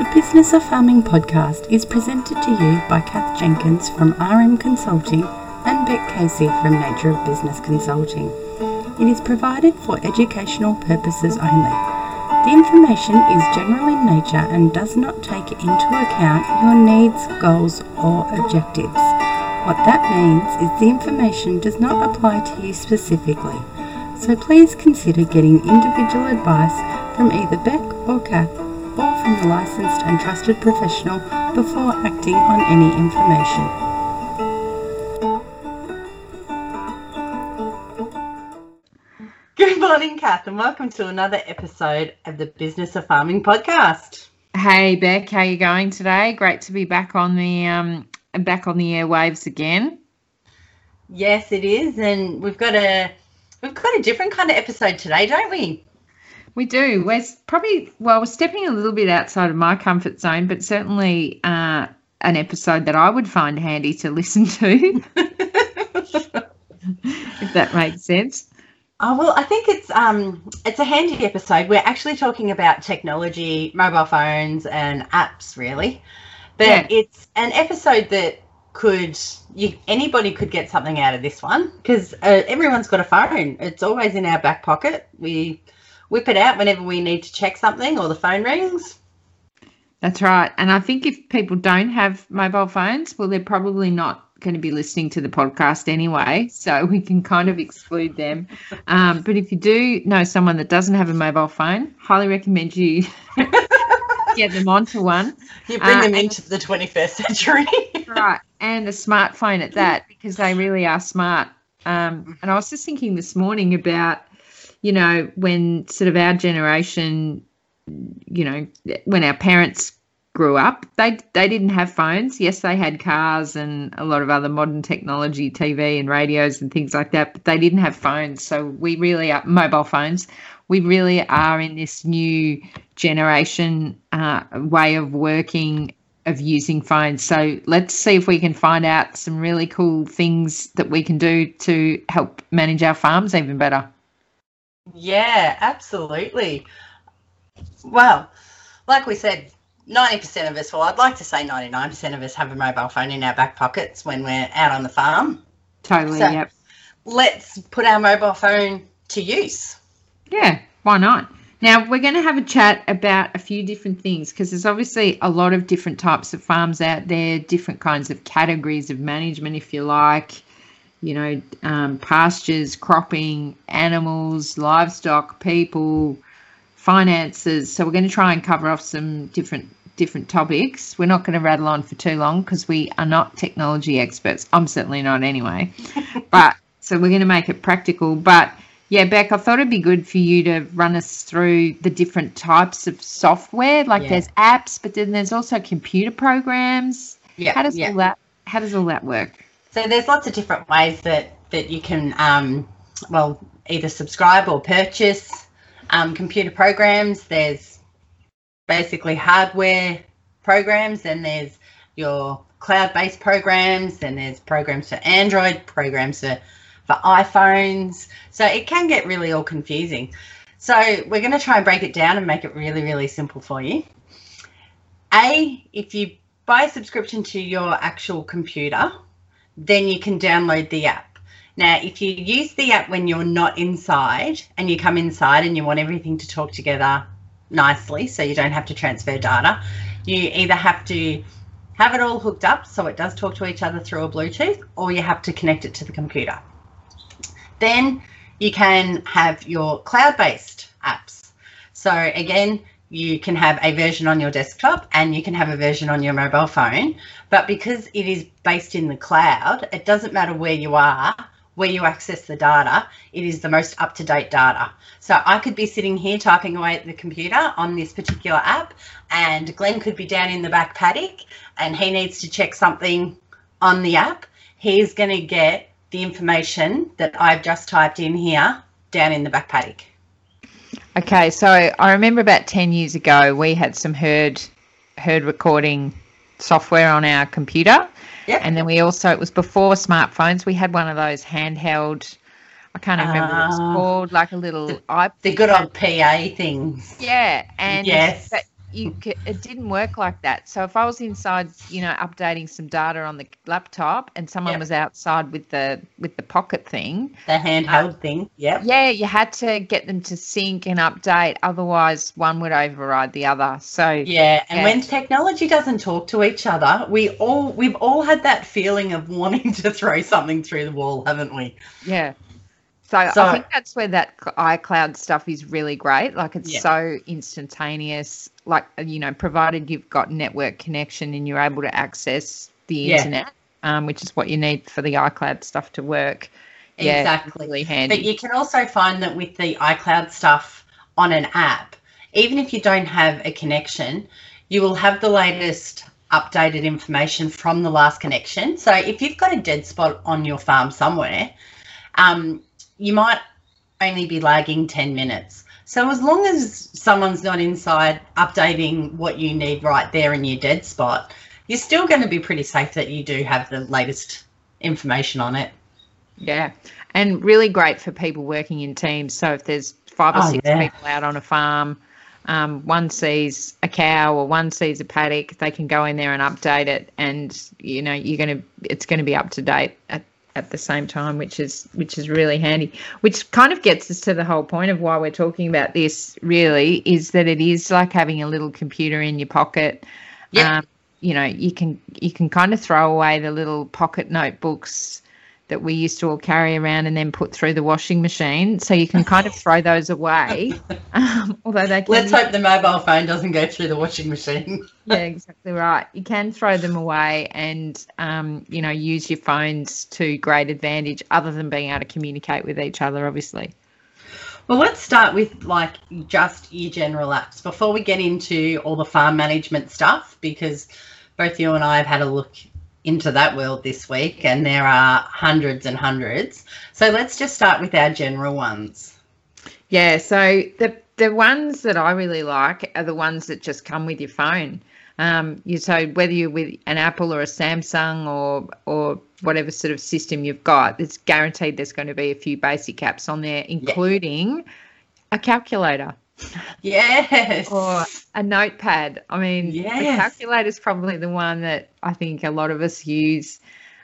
The Business of Farming podcast is presented to you by Cath Jenkins from RM Consulting and Bec Casey from Nature of Business Consulting. It is provided for educational purposes only. The information is general in nature and does not take into account your needs, goals, or objectives. What that means is the information does not apply to you specifically. So please consider getting individual advice from either Bec or Cath from a licensed and trusted professional before acting on any information. Good morning, Cath, and welcome to another episode of the Business of Farming podcast. Hey Bec, how you going today? Great to be back on the um, back on the airwaves again. Yes, it is, and we've got a we've got a different kind of episode today, don't we? We do. We're probably well, we're stepping a little bit outside of my comfort zone, but certainly uh, an episode that I would find handy to listen to, if that makes sense. Oh well, I think it's um it's a handy episode. We're actually talking about technology, mobile phones, and apps, really. But Yeah. it's an episode that could you anybody could get something out of this one because uh, everyone's got a phone. It's always in our back pocket. We whip it out whenever we need to check something or the phone rings. That's right. And I think if people don't have mobile phones, well, they're probably not going to be listening to the podcast anyway. So we can kind of exclude them. Um, but if you do know someone that doesn't have a mobile phone, highly recommend you get them onto one. You bring Uh, them into the 21st century. Right. And a smartphone at that because they really are smart. Um, and I was just thinking this morning about, you know, when sort of our generation, you know, when our parents grew up, they they didn't have phones. Yes, they had cars and a lot of other modern technology, TV and radios and things like that, but they didn't have phones. So we really are mobile phones. We really are in this new generation uh, way of working of using phones. So let's see if we can find out some really cool things that we can do to help manage our farms even better. Yeah, absolutely. Well, like we said, 90% of us, well, I'd like to say 99% of us have a mobile phone in our back pockets when we're out on the farm. Totally. So- yep. Let's put our mobile phone to use. Yeah, why not? Now, we're going to have a chat about a few different things because there's obviously a lot of different types of farms out there, different kinds of categories of management, if you like, you know, um, pastures, cropping, animals, livestock, people, finances. So, we're going to try and cover off some different different topics. We're not going to rattle on for too long because we are not technology experts. I'm certainly not anyway. but so we're going to make it practical. But yeah, Bec, I thought it'd be good for you to run us through the different types of software. Like Yeah. there's apps, but then there's also computer programs. Yeah. How does yeah. all that how does all that work? So there's lots of different ways that that you can, um, well, either subscribe or purchase um, computer programs. There's basically hardware programs, and there's your cloud-based programs, and there's programs for Android, programs for for iPhones. So it can get really all confusing. So we're going to try and break it down and make it really, really simple for you. A, if you buy a subscription to your actual computer, then you can download the app. Now, if you use the app when you're not inside and you come inside and you want everything to talk together nicely so you don't have to transfer data, you either have to have it all hooked up so it does talk to each other through a Bluetooth or you have to connect it to the computer. Then you can have your cloud based apps. So, again, you can have a version on your desktop and you can have a version on your mobile phone. But because it is based in the cloud, it doesn't matter where you are, where you access the data, it is the most up to date data. So I could be sitting here typing away at the computer on this particular app, and Glenn could be down in the back paddock and he needs to check something on the app. He's going to get the information that I've just typed in here down in the back paddock. Okay, so I remember about ten years ago we had some herd herd recording software on our computer. Yep. And then we also, it was before smartphones, we had one of those handheld, I can't remember what it's Ah. called, like a little iP The good old PA things. Yeah. And Yes. You it didn't work like that. So if I was inside, you know, updating some data on the laptop, and someone Yep. was outside with the with the pocket thing, The handheld thing. yeah, yeah, you had to get them to sync and update. Otherwise, one would override the other. So Yeah, and Yeah. when technology doesn't talk to each other, we all we've all had that feeling of wanting to throw something through the wall, haven't we? Yeah. So, So- I think that's where that iCloud stuff is really great. Like it's Yeah. so instantaneous. Like you know, provided you've got network connection and you're able to access the Yeah. internet, um, which is what you need for the iCloud stuff to work. Yeah, Exactly. really handy. But you can also find that with the iCloud stuff on an app, even if you don't have a connection, you will have the latest updated information from the last connection. So if you've got a dead spot on your farm somewhere, um, you might only be lagging 10 minutes. So as long as someone's not inside updating what you need right there in your dead spot, you're still going to be pretty safe that you do have the latest information on it. Yeah, and really great for people working in teams. So if there's five or Oh, six yeah. people out on a farm, um, one sees a cow or one sees a paddock, they can go in there and update it, and you know you're gonna it's going to be up to date at, at the same time, which is which is really handy. Which kind of gets us to the whole point of why we're talking about this. Really, is that it is like having a little computer in your pocket. Yep. Um, you know, you can you can kind of throw away the little pocket notebooks that we used to all carry around and then put through the washing machine. So you can kind of throw those away. Um, although they can Let's hope the mobile phone doesn't go through the washing machine. yeah, exactly right. You can throw them away and um, you know use your phones to great advantage, other than being able to communicate with each other. Obviously, Well, let's start with like just your general apps before we get into all the farm management stuff because both you and I have had a look into that world this week and there are hundreds and hundreds. So let's just start with our general ones. yeah. So the the ones that I really like are the ones that just come with your phone. Um, you so whether you're with an Apple or a Samsung or or whatever sort of system you've got, it's guaranteed there's going to be a few basic apps on there, including a calculator. Yes. or a notepad. I mean, the Yes. calculator is probably the one that I think a lot of us use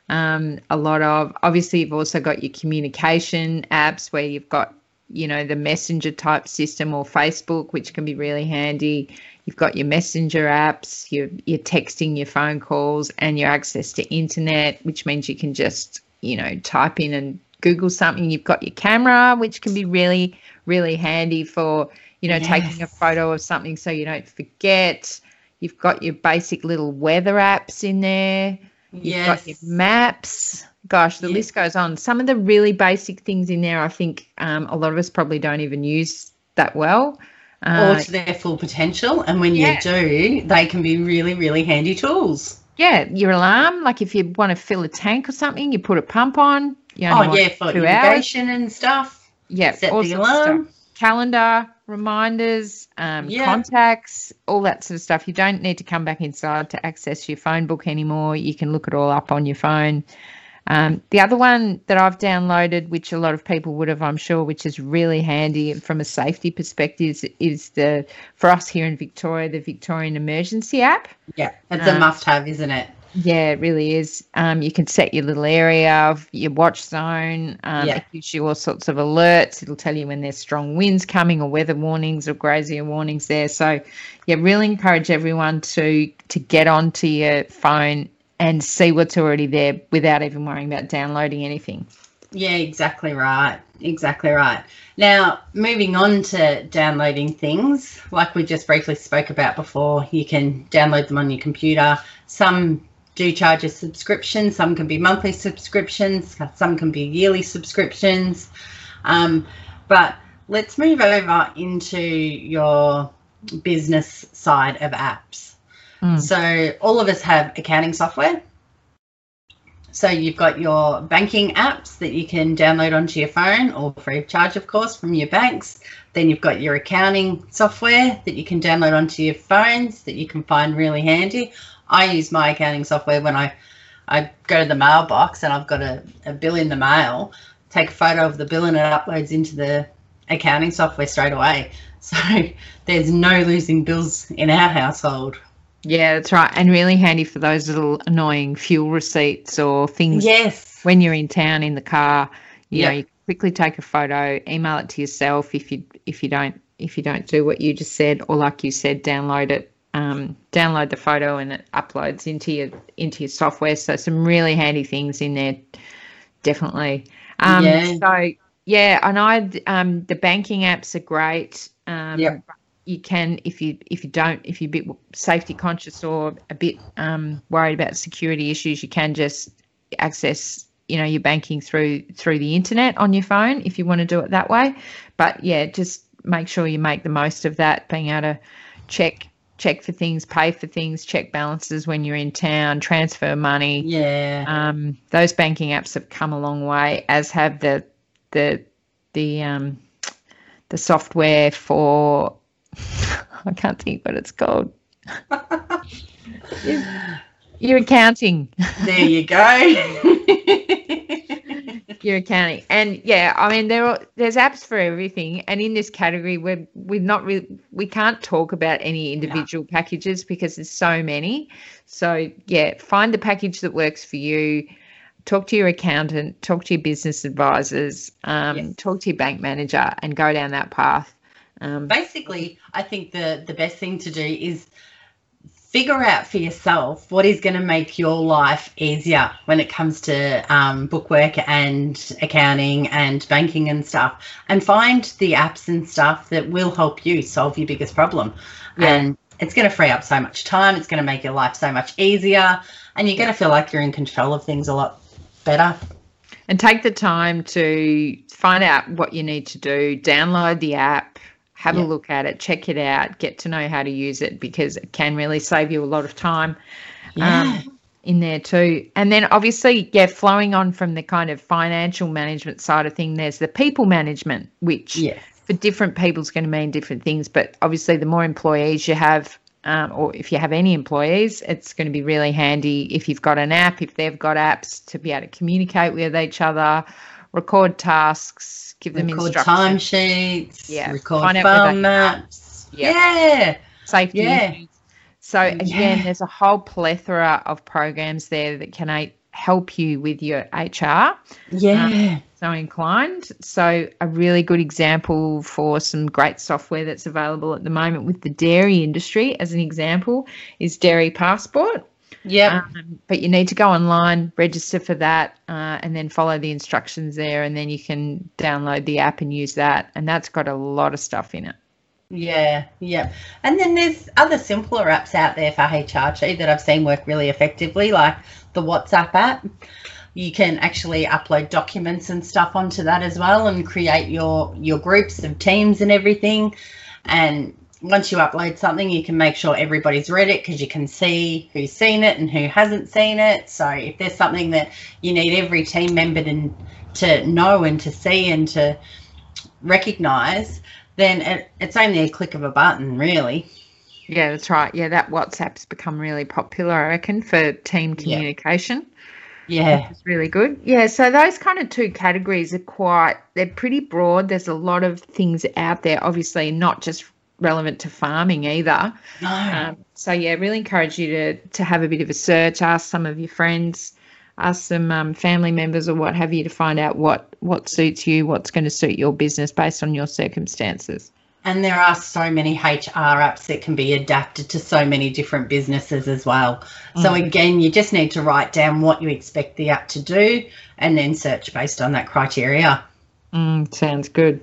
um, a lot of. Obviously, you've also got your communication apps where you've got, you know, the messenger type system or Facebook, which can be really handy. You've got your messenger apps, your your texting, your phone calls, and your access to internet, which means you can just, you know, type in and Google something. You've got your camera, which can be really, really handy for, you know, taking a photo of something so you don't forget. You've got your basic little weather apps in there. You've yes. got your maps. Gosh, the Yeah. list goes on. Some of the really basic things in there, I think um, a lot of us probably don't even use that well. or Uh, to their full potential. And when yeah. you do, they can be really, really handy tools. yeah, your alarm, like if you want to fill a tank or something, you put a pump on. You Oh, yeah, for two hours. irrigation and stuff. Yeah, Set the alarm. calendar reminders um, Yeah. contacts all that sort of stuff you don't need to come back inside to access your phone book anymore you can look it all up on your phone um, the other one that i've downloaded which a lot of people would have i'm sure which is really handy from a safety perspective is, is the for us here in victoria the victorian emergency app Yeah, it's a Um, must have, isn't it? Yeah, it really is. Um, you can set your little area of your watch zone. Um, Yeah. It gives you all sorts of alerts. It'll tell you when there's strong winds coming or weather warnings or grazier warnings there. So, yeah, really encourage everyone to to get onto your phone and see what's already there without even worrying about downloading anything. Yeah, exactly right. Exactly right. Now, moving on to downloading things, like we just briefly spoke about before, you can download them on your computer. Some do charge a subscription, some can be monthly subscriptions, some can be yearly subscriptions. Um, but let's move over into your business side of apps. Mm. So, all of us have accounting software. So you've got your banking apps that you can download onto your phone, or free of charge, of course, from your banks. Then you've got your accounting software that you can download onto your phones that you can find really handy. I use my accounting software when I, I go to the mailbox and I've got a, a bill in the mail, take a photo of the bill and it uploads into the accounting software straight away. So there's no losing bills in our household. Yeah, that's right. And really handy for those little annoying fuel receipts or things Yes. when you're in town in the car. You know, you quickly take a photo, email it to yourself if you if you don't if you don't do what you just said, or like you said, download it. Um, download the photo and it uploads into your into your software. So some really handy things in there, definitely. Um, Yeah. So yeah, and I um, the banking apps are great. Um, Yep. You can if you if you don't if you're a bit safety conscious or a bit um, worried about security issues, you can just access you know your banking through through the internet on your phone if you want to do it that way. But yeah, just make sure you make the most of that, being able to check check for things, pay for things, check balances when you're in town, transfer money Yeah. um, those banking apps have come a long way, as have the the the um, the software for I can't think what it's called. Your accounting, there you go. your accounting, and yeah, I mean there are there's apps for everything, and in this category, we're we're not really we can't talk about any individual packages because there's so many. So yeah, find the package that works for you. Talk to your accountant, talk to your business advisors, um, Yes. talk to your bank manager, and go down that path. Um, Basically, I think the the best thing to do is figure out for yourself what is going to make your life easier when it comes to um, bookwork and accounting and banking and stuff, and find the apps and stuff that will help you solve your biggest problem. Yeah. And it's going to free up so much time. It's going to make your life so much easier, and you're going to feel like you're in control of things a lot better. and take the time to find out what you need to do download the app have Yeah. a look at it check it out get to know how to use it because it can really save you a lot of time Yeah. um, in there too and then obviously yeah flowing on from the kind of financial management side of thing there's the people management which yes. for different people is going to mean different things but obviously the more employees you have um, or if you have any employees it's going to be really handy if you've got an app if they've got apps to be able to communicate with each other record tasks give them record instructions timesheets, Yeah, record find farm maps. Yeah. Yeah. safety Yeah. issues. So again, Yeah. there's a whole plethora of programs there that can help you with your HR. Um, yeah. so inclined. So, a really good example for some great software that's available at the moment with the dairy industry, as an example, is Dairy Passport. Yep. Um, but you need to go online, register for that, uh, and then follow the instructions there, and then you can download the app and use that. And that's got a lot of stuff in it. yeah. Yeah. And then there's other simpler apps out there for HRG that I've seen work really effectively, like the WhatsApp app. You can actually upload documents and stuff onto that as well and create your your groups of teams and everything. And once you upload something, you can make sure everybody's read it because you can see who's seen it and who hasn't seen it. So if there's something that you need every team member to, to know and to see and to recognize, then it, it's only a click of a button, really. Yeah, that's right. Yeah, that WhatsApp's become really popular, I reckon, for team communication. Yeah. It's really good. Yeah, so those kind of two categories are quite, they're pretty broad. There's a lot of things out there, obviously, not just relevant to farming either. No. Um, so, yeah, really encourage you to, to have a bit of a search, ask some of your friends, ask some um, family members or what have you to find out what, what suits you, what's going to suit your business based on your circumstances. And there are so many HR apps that can be adapted to so many different businesses as well. So Mm. again, you just need to write down what you expect the app to do and then search based on that criteria. Mm, sounds good.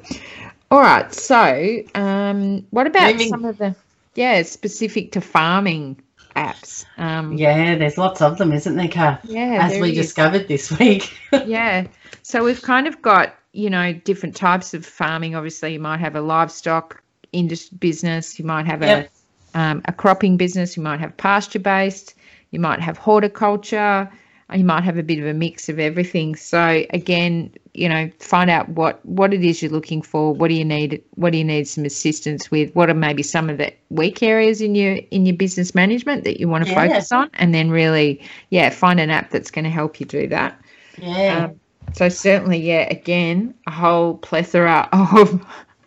All right. So, um, what about Moving- some of the yeah specific to farming apps? Um, Yeah, there's lots of them, isn't there, Cath? yeah, As we is. discovered this week. yeah. So we've kind of got you know different types of farming. Obviously, you might have a livestock industry business. You might have Yep. a um, a cropping business. You might have pasture based. You might have horticulture. You might have a bit of a mix of everything. So again, you know, find out what what it is you're looking for. What do you need? What do you need some assistance with? What are maybe some of the weak areas in your in your business management that you want to Yeah. focus on? And then really, yeah, find an app that's going to help you do that. yeah. Um, so certainly, yeah, again, a whole plethora of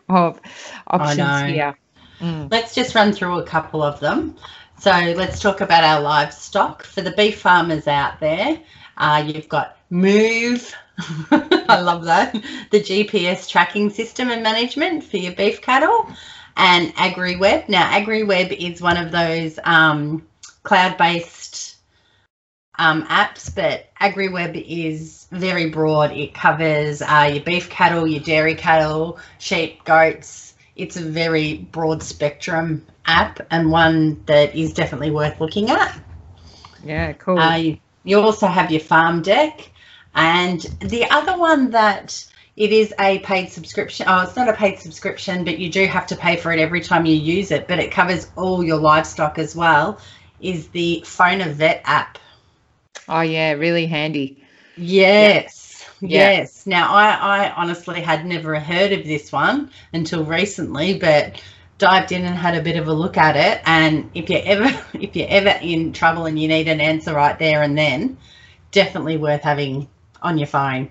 of options here. Mm. Let's just run through a couple of them. So let's talk about our livestock. For the beef farmers out there, uh, you've got Move. I love that. The GPS tracking system and management for your beef cattle, and AgriWebb. Now, AgriWebb is one of those um, cloud-based um, apps, but AgriWebb is very broad. It covers uh, your beef cattle, your dairy cattle, sheep, goats. It's a very broad spectrum app and one that is definitely worth looking at. Yeah, cool. Uh, you, also have your farm deck, and the other one that it is a paid subscription. Oh, it's not a paid subscription, but you do have to pay for it every time you use it. But it covers all your livestock as well. Is the Phone Vet app? oh yeah, really handy. Yes. Yeah. Yes. Now, I, I honestly had never heard of this one until recently, but dived in and had a bit of a look at it. And if you're ever if you're ever in trouble and you need an answer right there and then, definitely worth having on your phone.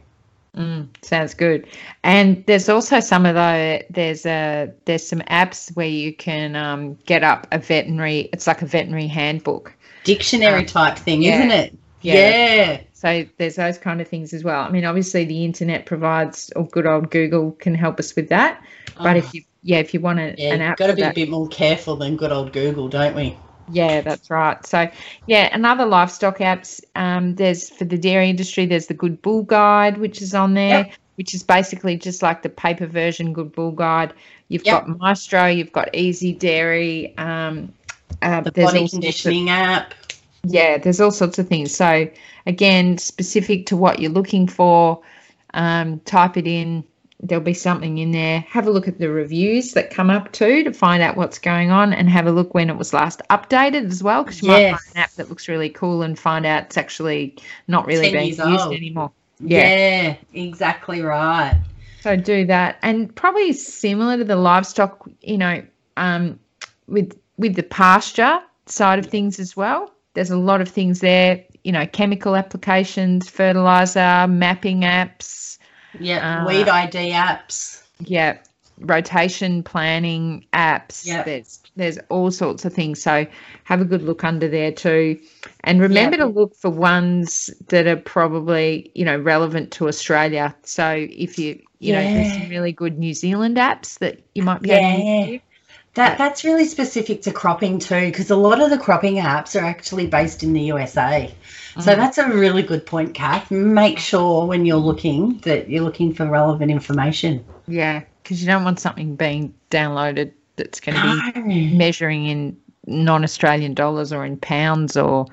Mm, sounds good. And there's also some of the there's a there's some apps where you can um, get up a veterinary. It's like a veterinary handbook. Dictionary Um, type thing, yeah. isn't it? Yeah. Yeah. So there's those kind of things as well. I mean, obviously the internet provides, or good old Google can help us with that. But Oh, if you, yeah, if you want a, yeah, an app, got to be a bit more careful than good old Google, don't we? yeah, that's right. So yeah, another livestock apps. Um, there's for the dairy industry. There's the Good Bull Guide, which is on there, which is basically just like the paper version Good Bull Guide. You've Yep. got Maestro, you've got Easy Dairy. Um, uh, The body conditioning app. Yeah, there's all sorts of things. So again, specific to what you're looking for, um, type it in. There'll be something in there. Have a look at the reviews that come up too to find out what's going on, and have a look when it was last updated as well, because you might find an app that looks really cool and find out it's actually not really being used old. anymore. Yeah. yeah, exactly right. So do that, and probably similar to the livestock, you know, um, with with the pasture side of things as well. There's a lot of things there, you know, chemical applications, fertilizer, mapping apps, Yeah, Uh, weed ID apps. yeah, rotation planning apps. Yep. There's there's all sorts of things. So have a good look under there too, and remember to look for ones that are probably you know relevant to Australia. So if you you know there's some really good New Zealand apps that you might be able to use. That that's really specific to cropping too, because a lot of the cropping apps are actually based in the USA. So Mhm. that's a really good point, Cath. Make sure when you're looking that you're looking for relevant information. Yeah, because you don't want something being downloaded that's going to be No. measuring in non-Australian dollars or in pounds or.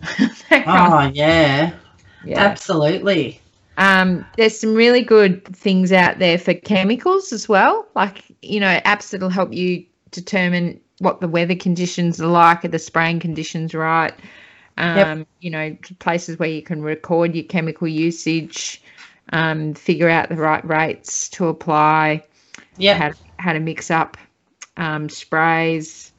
that kind of- Oh yeah, yeah. absolutely. Um, there's some really good things out there for chemicals as well, like you know apps that'll help you determine what the weather conditions are like, are the spraying conditions right? Um, Yep. You know, places where you can record your chemical usage, um, figure out the right rates to apply, Yeah, how how to mix up um, sprays,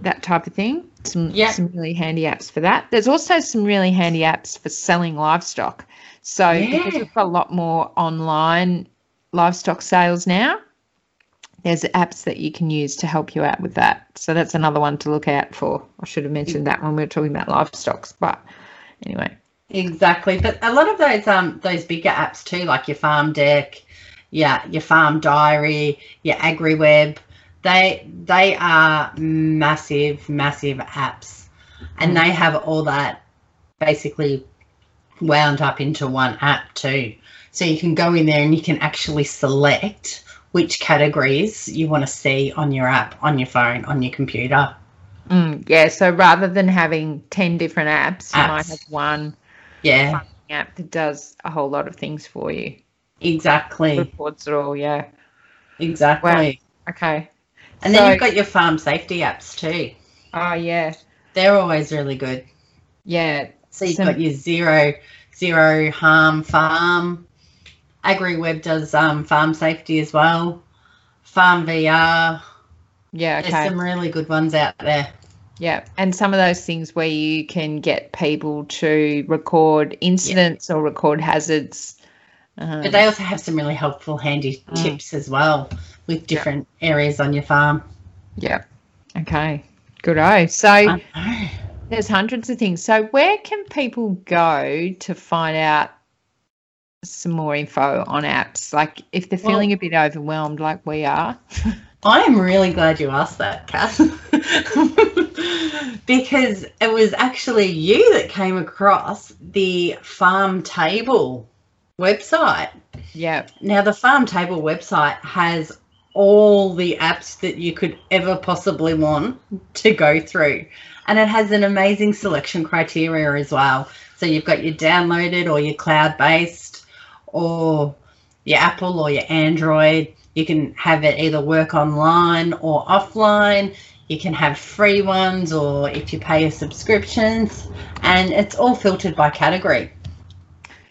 that type of thing. Some Yeah. some really handy apps for that. There's also some really handy apps for selling livestock. So because we've got a lot more online livestock sales now, there's apps that you can use to help you out with that. So that's another one to look out for. I should have mentioned that when we were talking about livestock, but anyway. exactly. But a lot of those um those bigger apps too, like your Farm Deck, yeah, your Farm Diary, your AgriWebb, they they are massive, massive apps, and they have all that basically wound up into one app too. So you can go in there and you can actually select which categories you want to see on your app, on your phone, on your computer. Mm, yeah, so rather than having 10 different apps, you might have one Yeah, app that does a whole lot of things for you. exactly, Reports it all, yeah. exactly. Okay. And then you've got your farm safety apps too. Oh, yeah. They're always really good. Yeah. So you've Some- got your zero zero harm farm. AgriWebb does um, farm safety as well. Farm VR. Yeah. There's some really good ones out there. Yeah. And some of those things where you can get people to record incidents or record hazards Um, But they also have some really helpful, handy Mm. tips as well with different areas on your farm. yeah. Okay. Good. Oh, so there's hundreds of things. So where can people go to find out some more info on apps? Like if they're Well- feeling a bit overwhelmed, like we are. I am really glad you asked that, Cath. because it was actually you that came across the Farm Table website. Yeah. Now, the Farm Table website has all the apps that you could ever possibly want to go through. And it has an amazing selection criteria as well. So you've got your downloaded or your cloud based or your Apple or your Android. You can have it either work online or offline. You can have free ones or if you pay your subscriptions. And it's all filtered by category.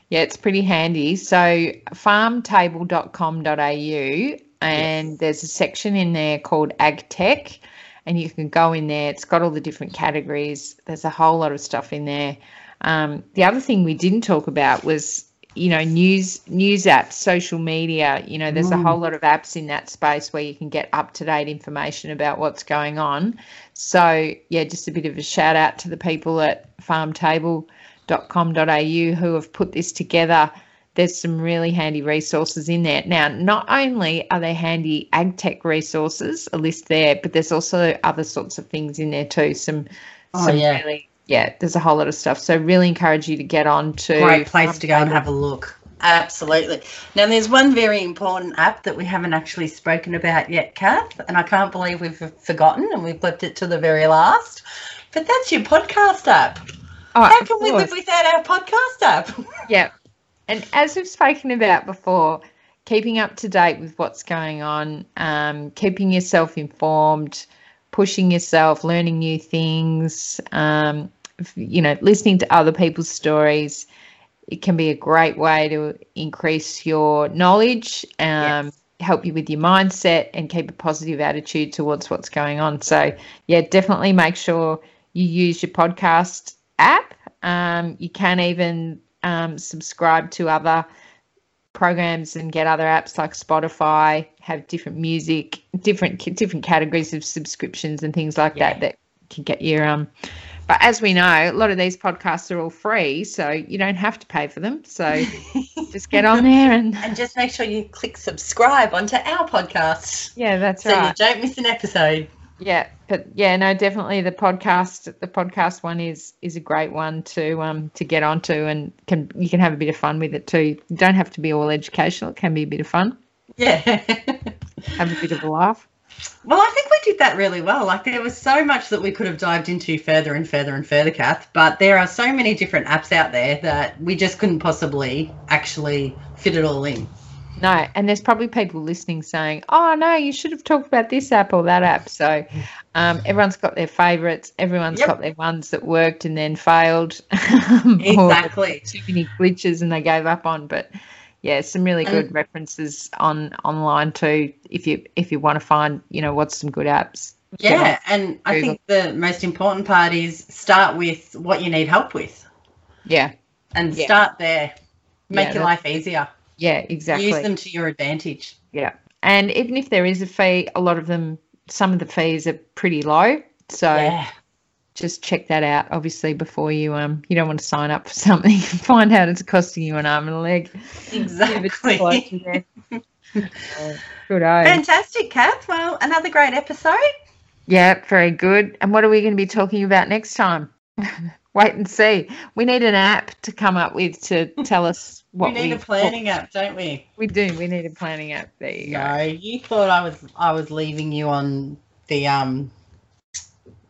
Yeah, it's pretty handy. So farmtable.com.au and there's a section in there called Ag Tech and you can go in there. It's got all the different categories. There's a whole lot of stuff in there. Um, the other thing we didn't talk about was you know news news apps social media you know there's a Mm. whole lot of apps in that space where you can get up to date information about what's going on so yeah just a bit of a shout out to the people at farmtable.com.au who have put this together there's some really handy resources in there now not only are there handy ag tech resources a list there but there's also other sorts of things in there too some Oh, some yeah. really yeah there's a whole lot of stuff so really encourage you to get on to great place to go and have a look. Absolutely. Now, there's one very important app that we haven't actually spoken about yet, Cath, and I can't believe we've forgotten and we've left it to the very last. But that's your podcast app. oh, How can we live without our podcast app? Yeah. And as we've spoken about before, keeping up to date with what's going on, um, keeping yourself informed, pushing yourself, learning new things, um, f- you know, listening to other people's stories. It can be a great way to increase your knowledge, um, help you with your mindset, and keep a positive attitude towards what's going on. So, yeah, definitely make sure you use your podcast app. Um, you can even um, subscribe to other programs and get other apps like Spotify, have different music, different different categories of subscriptions and things like Yeah. that that can get your um. But as we know, a lot of these podcasts are all free, so you don't have to pay for them. So just get on there and and just make sure you click subscribe onto our podcast yeah, that's so right. So you don't miss an episode. Yeah, but yeah, no, definitely the podcast. The podcast one is is a great one to um to get onto, and can you can have a bit of fun with it too. You don't have to be all educational; it can be a bit of fun. Yeah. Have a bit of a laugh. Well, I think we did that really well. Like there was so much that we could have dived into further and further and further, Cath. But there are so many different apps out there that we just couldn't possibly actually fit it all in. No, and there's probably people listening saying, "Oh no, you should have talked about this app or that app." So um, everyone's got their favourites. Everyone's Yep. got their ones that worked and then failed. Exactly. too many glitches and they gave up on. But yeah, some really good references on online too. If you if you want to find, you know, what's some good apps. Yeah, and I think the most important part is start with what you need help with, Yeah, and Yeah. start there. Make Yeah, your life easier. yeah, exactly. Use them to your advantage. Yeah. And even if there is a fee, a lot of them, some of the fees are pretty low. So Yeah. Just check that out, obviously, before you um you don't want to sign up for something find out it's costing you an arm and a leg. Exactly. Good. Fantastic, Cath. Well, another great episode. Yeah, very good. And what are we going to be talking about next time? Wait and see. We need an app to come up with to tell us what we need a planning app, don't we? We do. We need a planning app. There you go. You thought I was I was leaving you on the um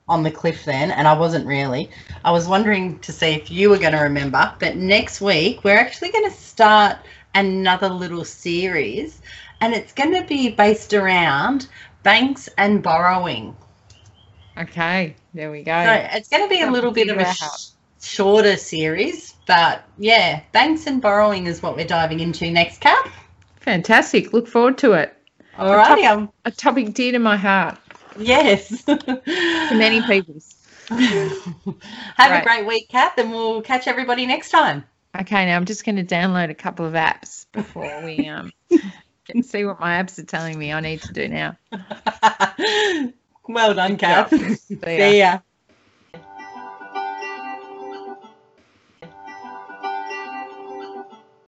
on the cliff then, and I wasn't really. I was wondering to see if you were going to remember. But next week we're actually going to start another little series, and it's going to be based around banks and borrowing. Okay. There we go. So it's going to be a little bit of a sh- shorter series, but yeah, banks and borrowing is what we're diving into next, Cath. Fantastic. Look forward to it. Alrighty, um, A topic dear to my heart. Yes. To many people's. Have Right. a great week, Cath, and we'll catch everybody next time. Okay, now I'm just going to download a couple of apps before we um see what my apps are telling me I need to do now. well done, Cath. See ya. See ya.